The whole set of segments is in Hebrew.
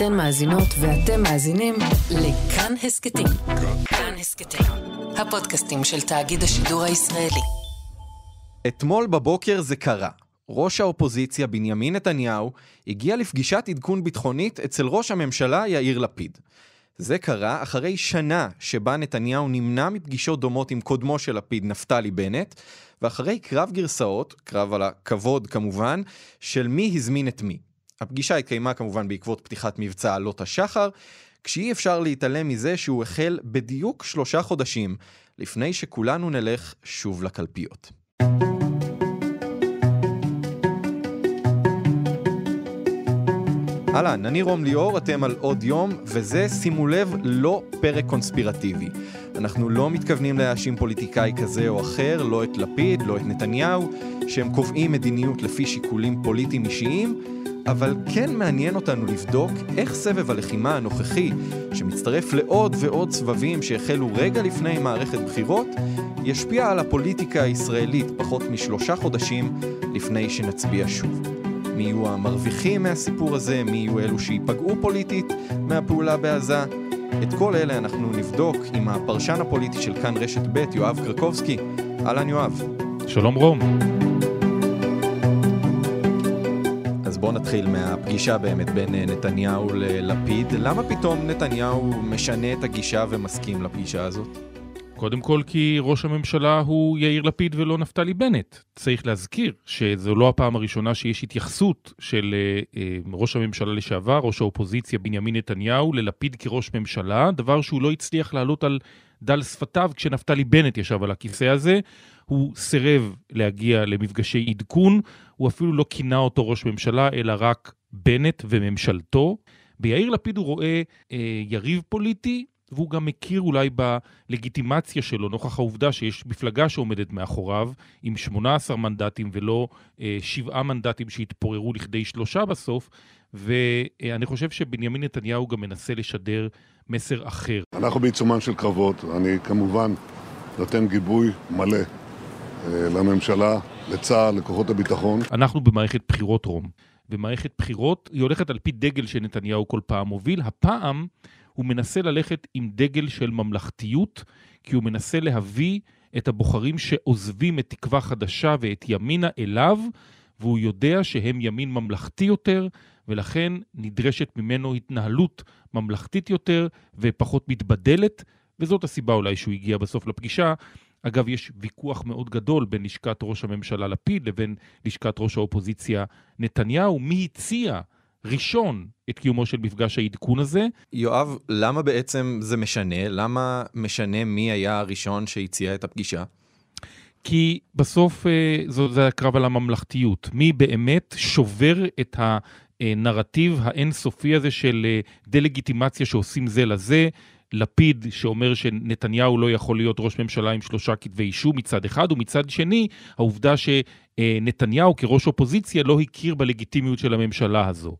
אתן מאזינות ואתם מאזינים לכאן הסכתים. כאן הסכתים, הפודקאסטים של תאגיד השידור הישראלי. אתמול בבוקר זה קרה. ראש האופוזיציה בנימין נתניהו הגיע לפגישת עדכון ביטחונית אצל ראש הממשלה יאיר לפיד. זה קרה אחרי שנה שבה נתניהו נמנע מפגישות דומות עם קודמו של לפיד, נפתלי בנט, ואחרי קרב גרסאות, קרב על הכבוד כמובן, של מי הזמין את מי. הפגישה התקיימה כמובן בעקבות פתיחת מבצע עלות השחר, כשאי אפשר להתעלם מזה שהוא החל בדיוק שלושה חודשים לפני שכולנו נלך שוב לקלפיות. אהלן, אני רום ליאור, אתם על עוד יום, וזה, שימו לב, לא פרק קונספירטיבי. אנחנו לא מתכוונים להאשים פוליטיקאי כזה או אחר, לא את לפיד, לא את נתניהו, שהם קובעים מדיניות לפי שיקולים פוליטיים אישיים, אבל כן מעניין אותנו לבדוק איך סבב הלחימה הנוכחי, שמצטרף לעוד ועוד סבבים שהחלו רגע לפני מערכת בחירות, ישפיע על הפוליטיקה הישראלית פחות משלושה חודשים לפני שנצביע שוב. מי יהיו המרוויחים מהסיפור הזה, מי יהיו אלו שייפגעו פוליטית מהפעולה בעזה. את כל אלה אנחנו נבדוק עם הפרשן הפוליטי של כאן רשת ב', יואב קרקובסקי. אהלן יואב. שלום רום. בואו נתחיל מהפגישה באמת בין אה, נתניהו ללפיד. למה פתאום נתניהו משנה את הגישה ומסכים לפגישה הזאת? קודם כל כי ראש הממשלה הוא יאיר לפיד ולא נפתלי בנט. צריך להזכיר שזו לא הפעם הראשונה שיש התייחסות של אה, אה, ראש הממשלה לשעבר, ראש האופוזיציה בנימין נתניהו, ללפיד כראש ממשלה, דבר שהוא לא הצליח להעלות על דל שפתיו כשנפתלי בנט ישב על הכיסא הזה. הוא סירב להגיע למפגשי עדכון, הוא אפילו לא כינה אותו ראש ממשלה, אלא רק בנט וממשלתו. ביאיר לפיד הוא רואה אה, יריב פוליטי והוא גם מכיר אולי בלגיטימציה שלו, נוכח העובדה שיש מפלגה שעומדת מאחוריו, עם 18 מנדטים ולא אה, שבעה מנדטים שהתפוררו לכדי שלושה בסוף, ואני חושב שבנימין נתניהו גם מנסה לשדר מסר אחר. אנחנו בעיצומן של קרבות, אני כמובן נותן גיבוי מלא אה, לממשלה, לצה"ל, לכוחות הביטחון. אנחנו במערכת בחירות, רום. במערכת בחירות היא הולכת על פי דגל שנתניהו כל פעם מוביל. הפעם הוא מנסה ללכת עם דגל של ממלכתיות, כי הוא מנסה להביא את הבוחרים שעוזבים את תקווה חדשה ואת ימינה אליו, והוא יודע שהם ימין ממלכתי יותר, ולכן נדרשת ממנו התנהלות ממלכתית יותר ופחות מתבדלת, וזאת הסיבה אולי שהוא הגיע בסוף לפגישה. אגב, יש ויכוח מאוד גדול בין לשכת ראש הממשלה לפיד לבין לשכת ראש האופוזיציה נתניהו, מי הציע ראשון את קיומו של מפגש העדכון הזה. יואב, למה בעצם זה משנה? למה משנה מי היה הראשון שהציע את הפגישה? כי בסוף אה, זה הקרב על הממלכתיות. מי באמת שובר את הנרטיב האינסופי הזה של אה, דה-לגיטימציה שעושים זה לזה, לפיד שאומר שנתניהו לא יכול להיות ראש ממשלה עם שלושה כתבי אישום מצד אחד, ומצד שני, העובדה שנתניהו כראש אופוזיציה לא הכיר בלגיטימיות של הממשלה הזו.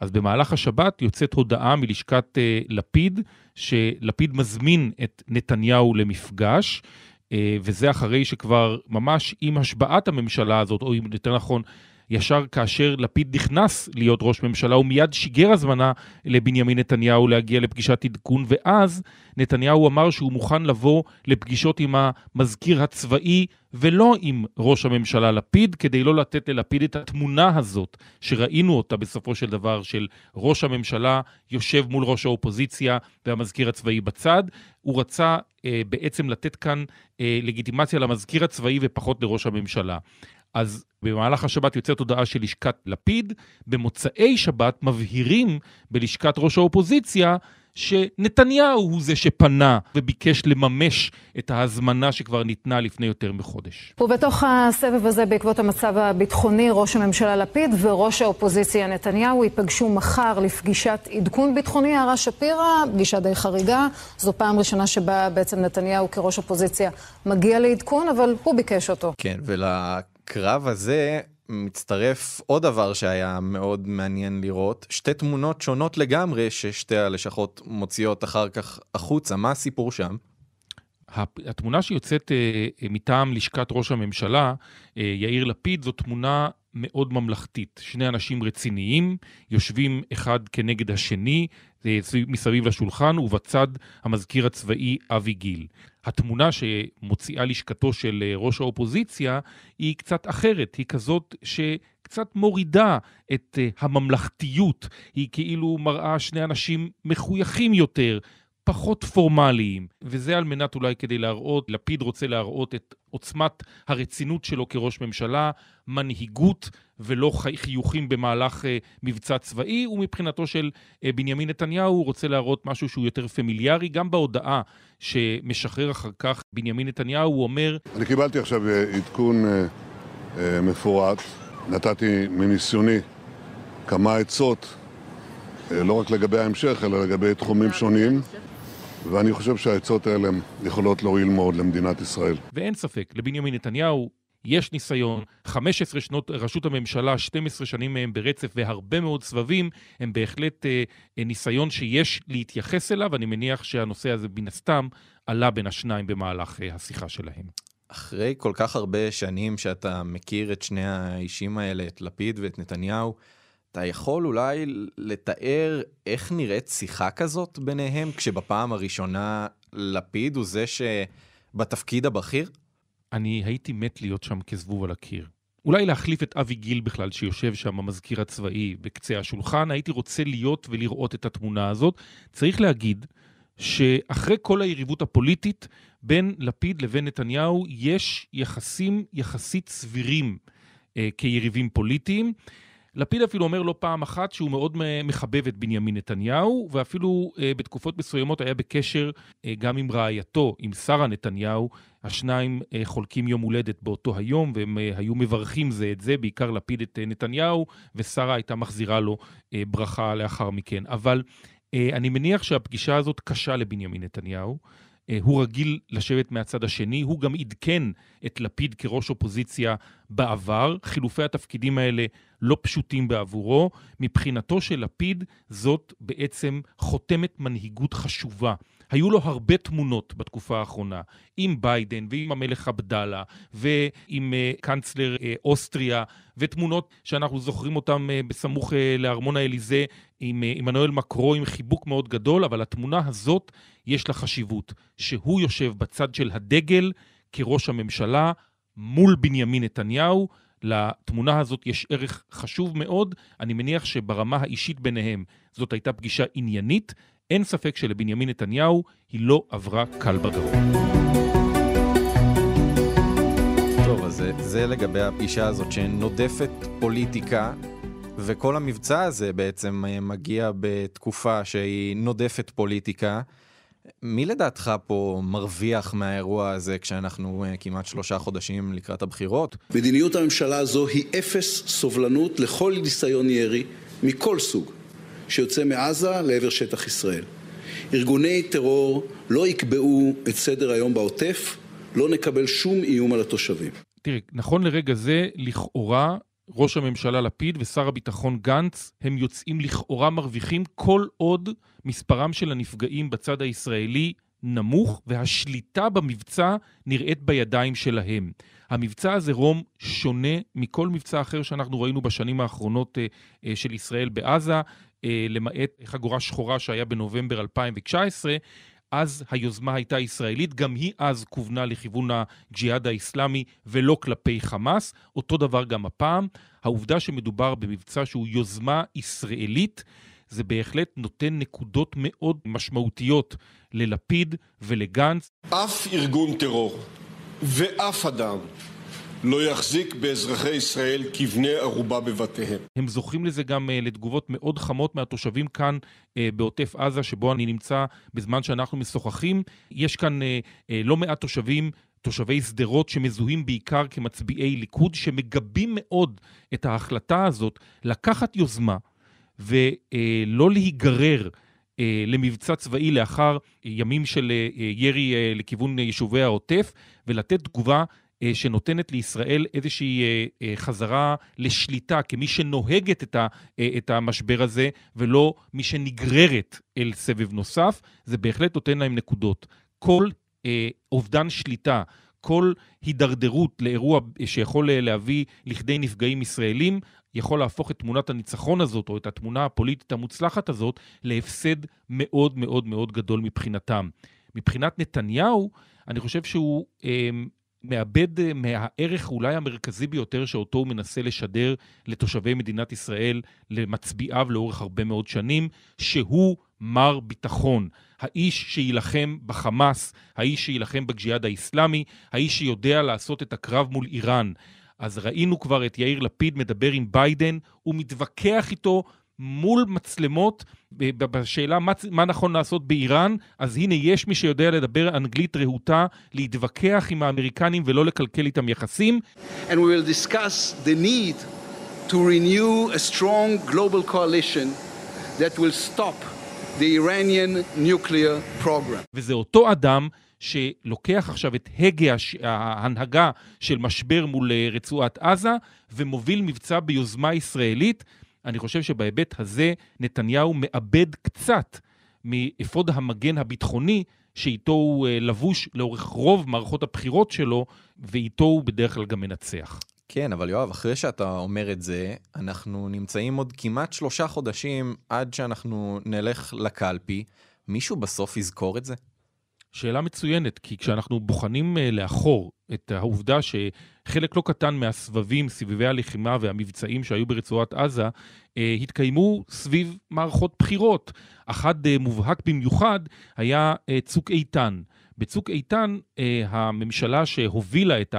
אז במהלך השבת יוצאת הודעה מלשכת אה, לפיד, שלפיד מזמין את נתניהו למפגש, אה, וזה אחרי שכבר ממש עם השבעת הממשלה הזאת, או יותר נכון, ישר כאשר לפיד נכנס להיות ראש ממשלה, הוא מיד שיגר הזמנה לבנימין נתניהו להגיע לפגישת עדכון, ואז נתניהו אמר שהוא מוכן לבוא לפגישות עם המזכיר הצבאי ולא עם ראש הממשלה לפיד, כדי לא לתת ללפיד את התמונה הזאת, שראינו אותה בסופו של דבר, של ראש הממשלה יושב מול ראש האופוזיציה והמזכיר הצבאי בצד. הוא רצה אה, בעצם לתת כאן אה, לגיטימציה למזכיר הצבאי ופחות לראש הממשלה. אז במהלך השבת יוצאת הודעה של לשכת לפיד, במוצאי שבת מבהירים בלשכת ראש האופוזיציה שנתניהו הוא זה שפנה וביקש לממש את ההזמנה שכבר ניתנה לפני יותר מחודש. ובתוך הסבב הזה, בעקבות המצב הביטחוני, ראש הממשלה לפיד וראש האופוזיציה נתניהו ייפגשו מחר לפגישת עדכון ביטחוני. הערה שפירא, פגישה די חריגה. זו פעם ראשונה שבה בעצם נתניהו כראש אופוזיציה מגיע לעדכון, אבל הוא ביקש אותו. כן, ול... לקרב הזה מצטרף עוד דבר שהיה מאוד מעניין לראות, שתי תמונות שונות לגמרי ששתי הלשכות מוציאות אחר כך החוצה, מה הסיפור שם? התמונה שיוצאת אה, מטעם לשכת ראש הממשלה, אה, יאיר לפיד, זו תמונה מאוד ממלכתית. שני אנשים רציניים, יושבים אחד כנגד השני, מסביב לשולחן, ובצד המזכיר הצבאי אבי גיל. התמונה שמוציאה לשכתו של אה, ראש האופוזיציה היא קצת אחרת, היא כזאת שקצת מורידה את אה, הממלכתיות, היא כאילו מראה שני אנשים מחויכים יותר, פחות פורמליים, וזה על מנת אולי כדי להראות, לפיד רוצה להראות את עוצמת הרצינות שלו כראש ממשלה, מנהיגות ולא חיוכים במהלך uh, מבצע צבאי, ומבחינתו של uh, בנימין נתניהו הוא רוצה להראות משהו שהוא יותר פמיליארי, גם בהודעה שמשחרר אחר כך בנימין נתניהו, הוא אומר... אני קיבלתי עכשיו אה, עדכון uh, uh, מפורט, נתתי מניסיוני כמה עצות, uh, לא רק לגבי ההמשך, אלא לגבי תחומים שונים. ואני חושב שהעצות האלה יכולות להועיל מאוד למדינת ישראל. ואין ספק, לבנימין נתניהו יש ניסיון, 15 שנות ראשות הממשלה, 12 שנים מהם ברצף והרבה מאוד סבבים, הם בהחלט אה, אה, ניסיון שיש להתייחס אליו, אני מניח שהנושא הזה מן הסתם עלה בין השניים במהלך אה, השיחה שלהם. אחרי כל כך הרבה שנים שאתה מכיר את שני האישים האלה, את לפיד ואת נתניהו, אתה יכול אולי לתאר איך נראית שיחה כזאת ביניהם, כשבפעם הראשונה לפיד הוא זה שבתפקיד הבכיר? אני הייתי מת להיות שם כזבוב על הקיר. אולי להחליף את אבי גיל בכלל, שיושב שם, המזכיר הצבאי, בקצה השולחן, הייתי רוצה להיות ולראות את התמונה הזאת. צריך להגיד שאחרי כל היריבות הפוליטית בין לפיד לבין נתניהו, יש יחסים יחסית סבירים אה, כיריבים פוליטיים. לפיד אפילו אומר לא פעם אחת שהוא מאוד מחבב את בנימין נתניהו, ואפילו אה, בתקופות מסוימות היה בקשר אה, גם עם רעייתו, עם שרה נתניהו. השניים אה, חולקים יום הולדת באותו היום, והם אה, היו מברכים זה את זה, בעיקר לפיד את אה, נתניהו, ושרה הייתה מחזירה לו אה, ברכה לאחר מכן. אבל אה, אני מניח שהפגישה הזאת קשה לבנימין נתניהו. אה, הוא רגיל לשבת מהצד השני, הוא גם עדכן את לפיד כראש אופוזיציה בעבר. חילופי התפקידים האלה לא פשוטים בעבורו. מבחינתו של לפיד זאת בעצם חותמת מנהיגות חשובה. היו לו הרבה תמונות בתקופה האחרונה, עם ביידן ועם המלך עבדאללה ועם uh, קנצלר uh, אוסטריה, ותמונות שאנחנו זוכרים אותן uh, בסמוך לארמון האליזה עם עמנואל מקרו עם חיבוק מאוד גדול, אבל התמונה הזאת יש לה חשיבות, שהוא יושב בצד של הדגל כראש הממשלה מול בנימין נתניהו. לתמונה הזאת יש ערך חשוב מאוד. אני מניח שברמה האישית ביניהם זאת הייתה פגישה עניינית. אין ספק שלבנימין נתניהו היא לא עברה קל בגרון. טוב, אז זה, זה לגבי הפגישה הזאת שנודפת פוליטיקה, וכל המבצע הזה בעצם מגיע בתקופה שהיא נודפת פוליטיקה. מי לדעתך פה מרוויח מהאירוע הזה כשאנחנו uh, כמעט שלושה חודשים לקראת הבחירות? מדיניות הממשלה הזו היא אפס סובלנות לכל ניסיון ירי מכל סוג שיוצא מעזה לעבר שטח ישראל. ארגוני טרור לא יקבעו את סדר היום בעוטף, לא נקבל שום איום על התושבים. תראי, נכון לרגע זה, לכאורה, ראש הממשלה לפיד ושר הביטחון גנץ, הם יוצאים לכאורה מרוויחים כל עוד מספרם של הנפגעים בצד הישראלי נמוך והשליטה במבצע נראית בידיים שלהם. המבצע הזה, רום, שונה מכל מבצע אחר שאנחנו ראינו בשנים האחרונות אה, אה, של ישראל בעזה, אה, למעט חגורה שחורה שהיה בנובמבר 2019. אז היוזמה הייתה ישראלית, גם היא אז כוונה לכיוון הג'יהאד האיסלאמי ולא כלפי חמאס. אותו דבר גם הפעם. העובדה שמדובר במבצע שהוא יוזמה ישראלית, זה בהחלט נותן נקודות מאוד משמעותיות ללפיד ולגנץ. אף ארגון טרור ואף אדם לא יחזיק באזרחי ישראל כבני ערובה בבתיהם. הם זוכים לזה גם uh, לתגובות מאוד חמות מהתושבים כאן uh, בעוטף עזה, שבו אני נמצא בזמן שאנחנו משוחחים. יש כאן uh, לא מעט תושבים תושבי שדרות שמזוהים בעיקר כמצביעי ליכוד, שמגבים מאוד את ההחלטה הזאת לקחת יוזמה ולא להיגרר למבצע צבאי לאחר ימים של ירי לכיוון יישובי העוטף, ולתת תגובה אה, שנותנת לישראל איזושהי אה, אה, חזרה לשליטה כמי שנוהגת את, המשבר הזה, ולא מי שנגררת אל סבב נוסף, זה בהחלט נותן להם נקודות. כל אובדן שליטה, כל הידרדרות לאירוע שיכול להביא לכדי נפגעים ישראלים, יכול להפוך את תמונת הניצחון הזאת, או את התמונה הפוליטית המוצלחת הזאת, להפסד מאוד מאוד מאוד גדול מבחינתם. מבחינת נתניהו, אני חושב שהוא אה, מאבד אה, מהערך אולי המרכזי ביותר שאותו הוא מנסה לשדר לתושבי מדינת ישראל, למצביעיו לאורך הרבה מאוד שנים, שהוא מר ביטחון. האיש שיילחם בחמאס, האיש שיילחם בג'יהאד האיסלאמי, האיש שיודע לעשות את הקרב מול איראן. אז ראינו כבר את יאיר לפיד מדבר עם ביידן, הוא מתווכח איתו מול מצלמות בשאלה מה, מה נכון לעשות באיראן, אז הנה יש מי שיודע לדבר אנגלית רהוטה, להתווכח עם האמריקנים ולא לקלקל איתם יחסים. And we will discuss the need to renew a strong global coalition that will stop the Iranian nuclear program. וזה אותו אדם שלוקח עכשיו את הגה ההנהגה של משבר מול אה, רצועת עזה ומוביל מבצע ביוזמה ישראלית. אני חושב שבהיבט הזה נתניהו מאבד קצת מאפוד המגן הביטחוני שאיתו הוא אה, לבוש לאורך רוב מערכות הבחירות שלו, ואיתו הוא בדרך כלל גם מנצח. כן, אבל יואב, אחרי שאתה אומר את זה, אנחנו נמצאים עוד כמעט שלושה חודשים עד שאנחנו נלך לקלפי. מישהו בסוף יזכור את זה? שאלה מצוינת, כי כשאנחנו בוחנים אה, לאחור את העובדה שחלק לא קטן מהסבבים, סבבי הלחימה והמבצעים שהיו ברצועת עזה, אה, התקיימו סביב מערכות בחירות. אחד אה, מובהק במיוחד היה צוק איתן. בצוק איתן, הממשלה שהובילה את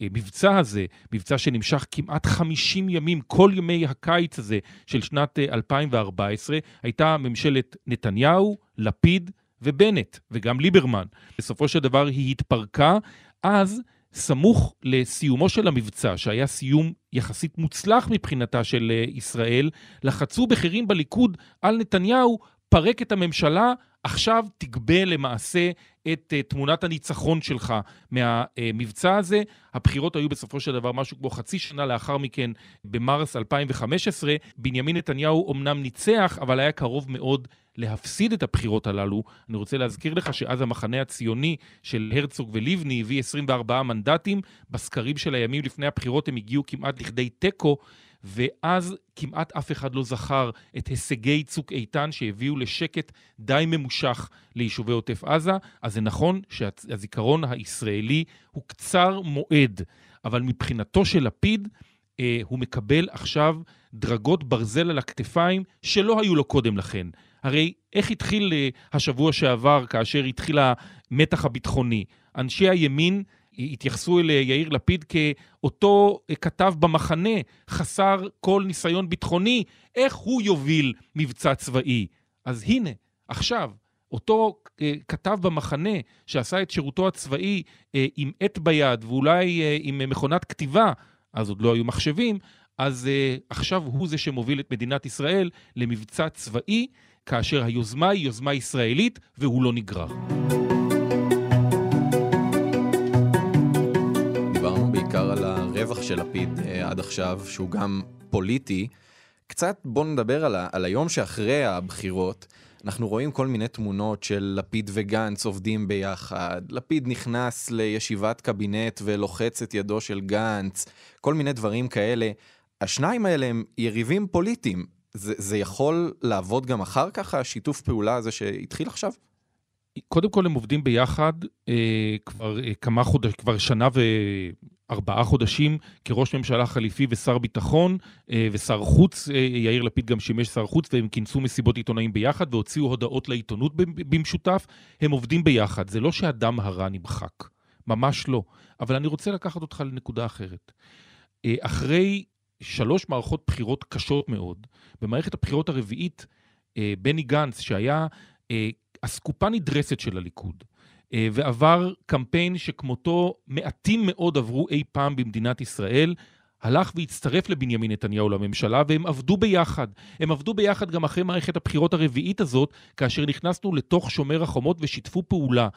המבצע הזה, מבצע שנמשך כמעט 50 ימים, כל ימי הקיץ הזה של שנת 2014, הייתה ממשלת נתניהו, לפיד, ובנט, וגם ליברמן. בסופו של דבר היא התפרקה, אז סמוך לסיומו של המבצע, שהיה סיום יחסית מוצלח מבחינתה של אה, ישראל, לחצו בכירים בליכוד על נתניהו, פרק את הממשלה, עכשיו תגבה למעשה את uh, תמונת הניצחון שלך מהמבצע uh, הזה. הבחירות היו בסופו של דבר משהו כמו חצי שנה לאחר מכן, במרס 2015. בנימין נתניהו אמנם ניצח, אבל היה קרוב מאוד להפסיד את הבחירות הללו. אני רוצה להזכיר לך שאז המחנה הציוני של הרצוג ולבני הביא 24 מנדטים. בסקרים של הימים לפני הבחירות הם הגיעו כמעט לכדי תיקו. ואז כמעט אף אחד לא זכר את הישגי צוק איתן שהביאו לשקט די ממושך ליישובי עוטף עזה. אז זה נכון שהזיכרון הישראלי הוא קצר מועד, אבל מבחינתו של לפיד, אה, הוא מקבל עכשיו דרגות ברזל על הכתפיים שלא היו לו קודם לכן. הרי איך התחיל אה, השבוע שעבר כאשר התחיל המתח הביטחוני? אנשי הימין התייחסו אל יאיר לפיד כאותו כתב במחנה, חסר כל ניסיון ביטחוני, איך הוא יוביל מבצע צבאי? אז הנה, עכשיו, אותו אה, כתב במחנה שעשה את שירותו הצבאי אה, עם עט ביד ואולי אה, עם מכונת כתיבה, אז עוד לא היו מחשבים, אז עכשיו הוא זה שמוביל את מדינת ישראל למבצע צבאי, כאשר היוזמה היא יוזמה ישראלית והוא לא נגרר. הרווח של לפיד אה, עד עכשיו, שהוא גם פוליטי, קצת בוא נדבר על, ה, על היום שאחרי הבחירות. אנחנו רואים כל מיני תמונות של לפיד וגנץ עובדים ביחד, לפיד נכנס לישיבת קבינט ולוחץ את ידו של גנץ, כל מיני דברים כאלה. השניים האלה הם יריבים פוליטיים. זה, זה יכול לעבוד גם אחר כך, השיתוף פעולה הזה שהתחיל עכשיו? קודם כל הם עובדים ביחד אה, כבר אה, כמה חודשים, כבר שנה וארבעה חודשים כראש ממשלה חליפי ושר ביטחון אה, ושר חוץ, אה, יאיר לפיד גם שימש שר חוץ והם כינסו מסיבות עיתונאים ביחד והוציאו הודעות לעיתונות במשותף, הם עובדים ביחד, זה לא שהדם הרע נמחק, ממש לא. אבל אני רוצה לקחת אותך לנקודה אחרת. אה, אחרי שלוש מערכות בחירות קשות מאוד, במערכת הבחירות הרביעית, בני גנץ, שהיה אסקופה נדרסת של הליכוד, ועבר קמפיין שכמותו מעטים מאוד עברו אי פעם במדינת ישראל, הלך והצטרף לבנימין נתניהו לממשלה, והם עבדו ביחד. הם עבדו ביחד גם אחרי מערכת הבחירות הרביעית הזאת, כאשר נכנסנו לתוך שומר החומות ושיתפו פעולה.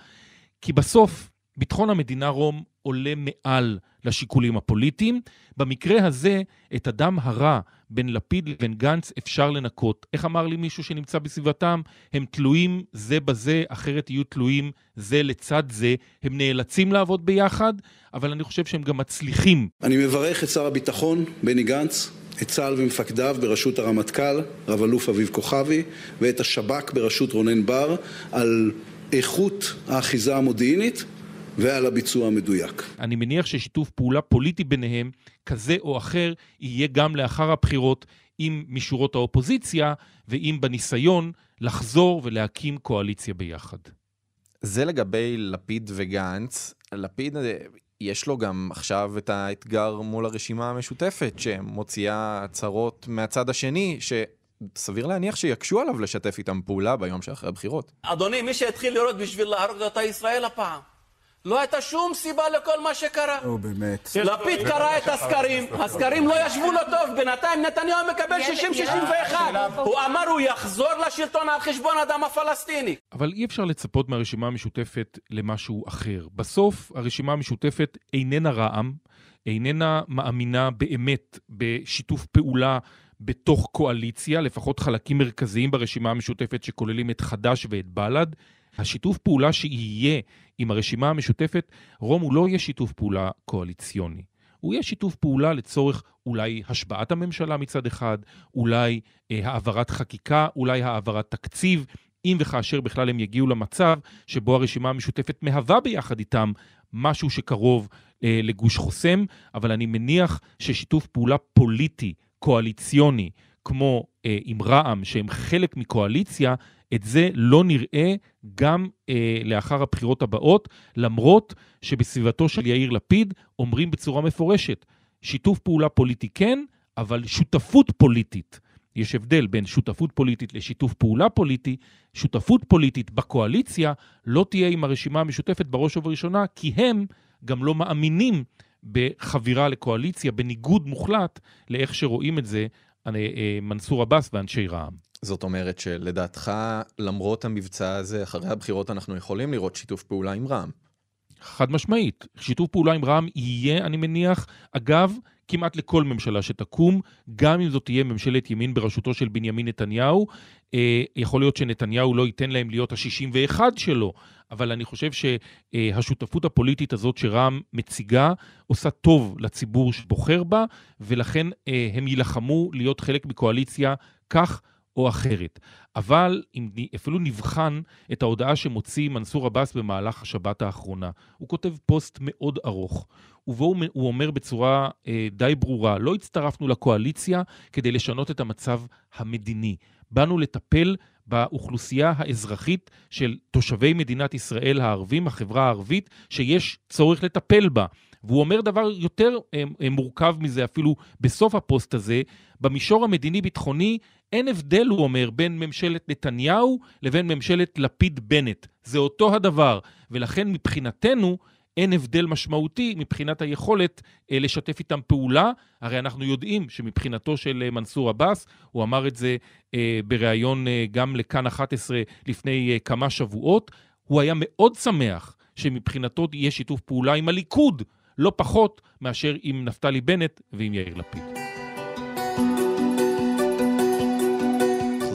כי בסוף, ביטחון המדינה, רום, עולה מעל לשיקולים הפוליטיים. במקרה הזה, את הדם הרע בין לפיד לבין גנץ אפשר לנקות. איך אמר לי מישהו שנמצא בסביבתם? הם תלויים זה בזה, אחרת יהיו תלויים זה לצד זה. הם נאלצים לעבוד ביחד, אבל אני חושב שהם גם מצליחים. אני מברך את שר הביטחון, בני גנץ, את צה"ל ומפקדיו בראשות הרמטכ"ל, רב-אלוף אביב כוכבי, ואת השב"כ בראשות רונן בר, על איכות האחיזה המודיעינית ועל הביצוע המדויק. אני מניח ששיתוף פעולה פוליטי ביניהם, כזה או אחר, יהיה גם לאחר הבחירות, אם משורות האופוזיציה, ואם בניסיון לחזור ולהקים קואליציה ביחד. זה לגבי לפיד וגנץ. לפיד, יש לו גם עכשיו את האתגר מול הרשימה המשותפת, שמוציאה הצהרות מהצד השני, ש... סביר להניח שיקשו עליו לשתף איתם פעולה ביום שאחרי הבחירות. אדוני, מי שהתחיל לראות בשביל להרוג את ישראל הפעם. לא הייתה שום סיבה לכל מה שקרה. נו, באמת. לפיד קרא את הסקרים, הסקרים לא ישבו לו טוב, בינתיים נתניהו מקבל 60-61. הוא אמר הוא יחזור לשלטון על חשבון הדם הפלסטיני. אבל אי אפשר לצפות מהרשימה המשותפת למשהו אחר. בסוף הרשימה המשותפת איננה רע"מ, איננה מאמינה באמת בשיתוף פעולה בתוך קואליציה, לפחות חלקים מרכזיים ברשימה המשותפת שכוללים את חד"ש ואת בל"ד. השיתוף פעולה שיהיה עם הרשימה המשותפת, רום, הוא לא יהיה שיתוף פעולה קואליציוני. הוא יהיה שיתוף פעולה לצורך אולי השבעת הממשלה מצד אחד, אולי אה, העברת חקיקה, אולי העברת תקציב, אם וכאשר בכלל הם יגיעו למצב שבו הרשימה המשותפת מהווה ביחד איתם משהו שקרוב אה, לגוש חוסם, אבל אני מניח ששיתוף פעולה פוליטי, קואליציוני, כמו אה, עם רע"מ, שהם חלק מקואליציה, את זה לא נראה גם אה, לאחר הבחירות הבאות, למרות שבסביבתו של יאיר לפיד אומרים בצורה מפורשת, שיתוף פעולה פוליטי כן, אבל שותפות פוליטית. יש הבדל בין שותפות פוליטית לשיתוף פעולה פוליטי. שותפות פוליטית בקואליציה לא תהיה עם הרשימה המשותפת בראש ובראשונה, כי הם גם לא מאמינים בחבירה לקואליציה, בניגוד מוחלט לאיך שרואים את זה מנסור עבאס ואנשי רע"מ. זאת אומרת שלדעתך, למרות המבצע הזה, אחרי הבחירות אנחנו יכולים לראות שיתוף פעולה עם רע"מ. חד משמעית. שיתוף פעולה עם רע"מ יהיה, אני מניח, אגב, כמעט לכל ממשלה שתקום, גם אם זאת תהיה ממשלת ימין בראשותו של בנימין נתניהו. אה, יכול להיות שנתניהו לא ייתן להם להיות ה-61 שלו, אבל אני חושב שהשותפות הפוליטית הזאת שרע"מ מציגה עושה טוב לציבור שבוחר בה, ולכן אה, הם יילחמו להיות חלק מקואליציה כך או אחרת. אבל אם אפילו נבחן את ההודעה שמוציא מנסור עבאס במהלך השבת האחרונה, הוא כותב פוסט מאוד ארוך, ובו הוא אומר בצורה אה, די ברורה, לא הצטרפנו לקואליציה כדי לשנות את המצב המדיני. באנו לטפל באוכלוסייה האזרחית של תושבי מדינת ישראל הערבים, החברה הערבית, שיש צורך לטפל בה. והוא אומר דבר יותר אה, אה, מורכב מזה אפילו בסוף הפוסט הזה, במישור המדיני-ביטחוני אין הבדל, הוא אומר, בין ממשלת נתניהו לבין ממשלת לפיד-בנט. זה אותו הדבר, ולכן מבחינתנו אין הבדל משמעותי מבחינת היכולת אה, לשתף איתם פעולה. הרי אנחנו יודעים שמבחינתו של אה, מנסור עבאס, הוא אמר את זה אה, בריאיון אה, גם לכאן 11 לפני אה, כמה שבועות, הוא היה מאוד שמח שמבחינתו יהיה שיתוף פעולה עם הליכוד, לא פחות מאשר עם נפתלי בנט ועם יאיר לפיד.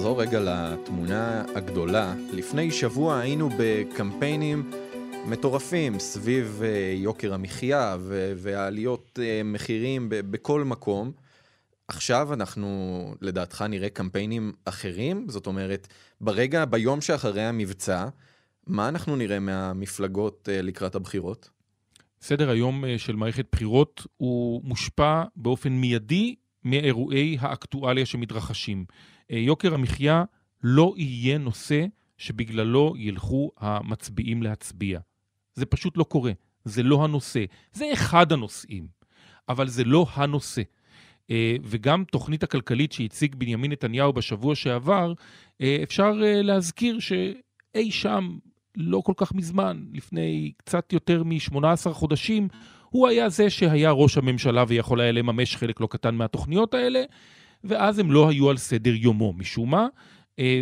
נחזור רגע לתמונה הגדולה. לפני שבוע היינו בקמפיינים מטורפים סביב אה, יוקר המחיה ועליות אה, מחירים בכל מקום. עכשיו אנחנו לדעתך נראה קמפיינים אחרים? זאת אומרת, ברגע, ביום שאחרי המבצע, מה אנחנו נראה מהמפלגות אה, לקראת הבחירות? סדר היום של מערכת בחירות הוא מושפע באופן מיידי מאירועי האקטואליה שמתרחשים. יוקר המחיה לא יהיה נושא שבגללו ילכו המצביעים להצביע. זה פשוט לא קורה. זה לא הנושא. זה אחד הנושאים, אבל זה לא הנושא. אה, וגם תוכנית הכלכלית שהציג בנימין נתניהו בשבוע שעבר, אה, אפשר אה, להזכיר שאי שם, לא כל כך מזמן, לפני קצת יותר מ-18 חודשים, הוא היה זה שהיה ראש הממשלה ויכול היה לממש חלק לא קטן מהתוכניות האלה, ואז הם לא היו על סדר יומו משום מה,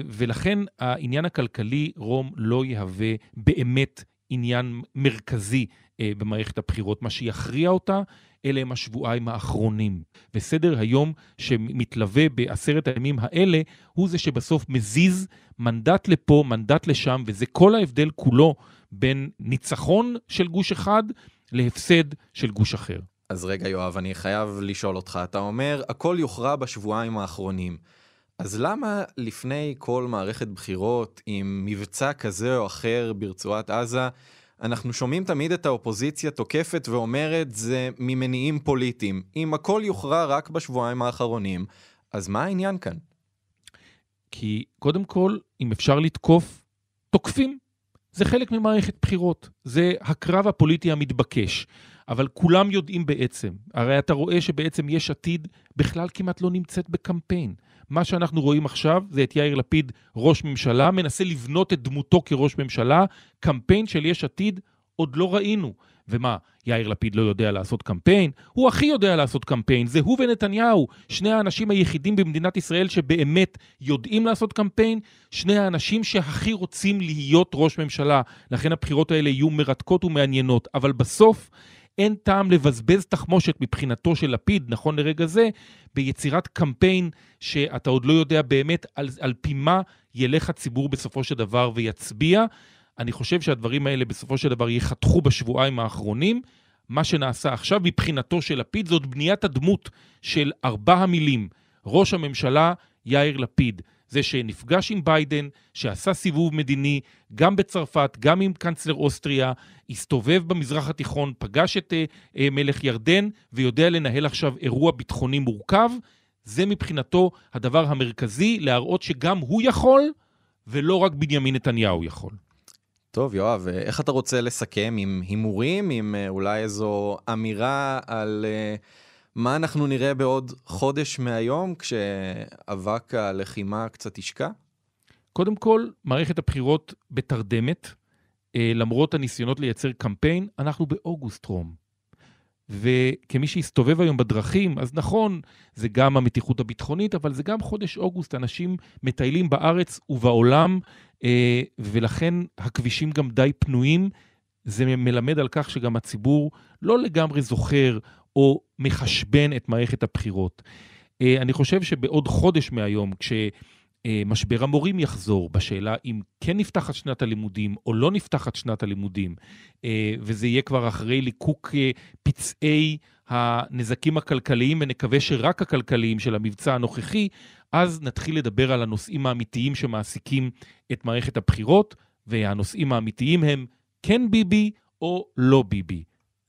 ולכן העניין הכלכלי, רום, לא יהווה באמת עניין מרכזי אה, במערכת הבחירות. מה שיכריע אותה, אלה הם השבועיים האחרונים. וסדר היום שמתלווה בעשרת הימים האלה, הוא זה שבסוף מזיז מנדט לפה, מנדט לשם, וזה כל ההבדל כולו בין ניצחון של גוש אחד להפסד של גוש אחר. אז רגע, יואב, אני חייב לשאול אותך. אתה אומר, הכל יוכרע בשבועיים האחרונים. אז למה לפני כל מערכת בחירות עם מבצע כזה או אחר ברצועת עזה, אנחנו שומעים תמיד את האופוזיציה תוקפת ואומרת זה ממניעים פוליטיים. אם הכל יוכרע רק בשבועיים האחרונים, אז מה העניין כאן? כי קודם כל, אם אפשר לתקוף, תוקפים. זה חלק ממערכת בחירות. זה הקרב הפוליטי המתבקש. אבל כולם יודעים בעצם, הרי אתה רואה שבעצם יש עתיד בכלל כמעט לא נמצאת בקמפיין. מה שאנחנו רואים עכשיו זה את יאיר לפיד, ראש ממשלה, מנסה לבנות את דמותו כראש ממשלה, קמפיין של יש עתיד עוד לא ראינו. ומה, יאיר לפיד לא יודע לעשות קמפיין? הוא הכי יודע לעשות קמפיין, זה הוא ונתניהו, שני האנשים היחידים במדינת ישראל שבאמת יודעים לעשות קמפיין, שני האנשים שהכי רוצים להיות ראש ממשלה. לכן הבחירות האלה יהיו מרתקות ומעניינות, אבל בסוף אין טעם לבזבז תחמושת מבחינתו של לפיד, נכון לרגע זה, ביצירת קמפיין שאתה עוד לא יודע באמת על, על פי מה ילך הציבור בסופו של דבר ויצביע. אני חושב שהדברים האלה בסופו של דבר ייחתכו בשבועיים האחרונים. מה שנעשה עכשיו מבחינתו של לפיד זאת בניית הדמות של ארבע המילים, ראש הממשלה יאיר לפיד. זה שנפגש עם ביידן, שעשה סיבוב מדיני, גם בצרפת, גם עם קנצלר אוסטריה, הסתובב במזרח התיכון, פגש את uh, uh, מלך ירדן, ויודע לנהל עכשיו אירוע ביטחוני מורכב. זה מבחינתו הדבר המרכזי, להראות שגם הוא יכול, ולא רק בנימין נתניהו יכול. טוב, יואב, איך אתה רוצה לסכם? עם הימורים? עם אולי איזו אמירה על... Uh... מה אנחנו נראה בעוד חודש מהיום, כשאבק הלחימה קצת ישקע? קודם כל, מערכת הבחירות בתרדמת. אה, למרות הניסיונות לייצר קמפיין, אנחנו באוגוסט רום. וכמי שהסתובב היום בדרכים, אז נכון, זה גם המתיחות הביטחונית, אבל זה גם חודש אוגוסט, אנשים מטיילים בארץ ובעולם, אה, ולכן הכבישים גם די פנויים. זה מלמד על כך שגם הציבור לא לגמרי זוכר או מחשבן את מערכת הבחירות. אה, אני חושב שבעוד חודש מהיום, כשמשבר המורים יחזור בשאלה אם כן נפתחת שנת הלימודים או לא נפתחת שנת הלימודים, אה, וזה יהיה כבר אחרי ליקוק אה, פצעי הנזקים הכלכליים, ונקווה שרק הכלכליים של המבצע הנוכחי, אז נתחיל לדבר על הנושאים האמיתיים שמעסיקים את מערכת הבחירות, והנושאים האמיתיים הם כן ביבי או לא ביבי.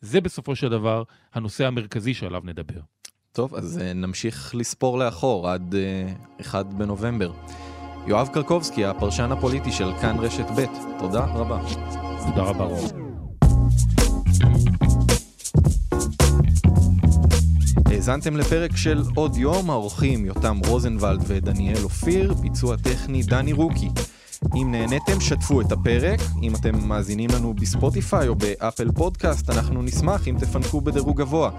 זה בסופו של דבר הנושא המרכזי שעליו נדבר. טוב, אז uh, נמשיך לספור לאחור עד uh, אה, 1 בנובמבר. יואב קרקובסקי, הפרשן הפוליטי של כאן רשת ב', תודה רבה. תודה רבה רוב. האזנתם לפרק של עוד יום, האורחים יותם רוזנבלד ודניאל אופיר, ביצוע טכני דני רוקי. אם נהניתם, שתפו את הפרק. אם אתם מאזינים לנו בספוטיפיי או באפל פודקאסט, אנחנו נשמח אם תפנקו בדירוג גבוה.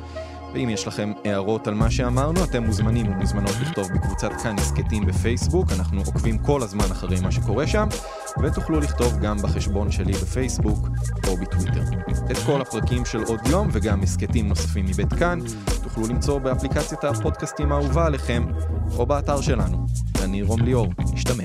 ואם יש לכם הערות על מה שאמרנו, אתם מוזמנים ומוזמנות לכתוב בקבוצת כאן הסכתים בפייסבוק, אנחנו עוקבים כל הזמן אחרי מה שקורה שם, ותוכלו לכתוב גם בחשבון שלי בפייסבוק או בטוויטר. את כל הפרקים של עוד יום וגם הסכתים נוספים מבית כאן, תוכלו למצוא באפליקציית הפודקאסטים האהובה עליכם, או באתר שלנו. אני רום ליאור, נשתמע.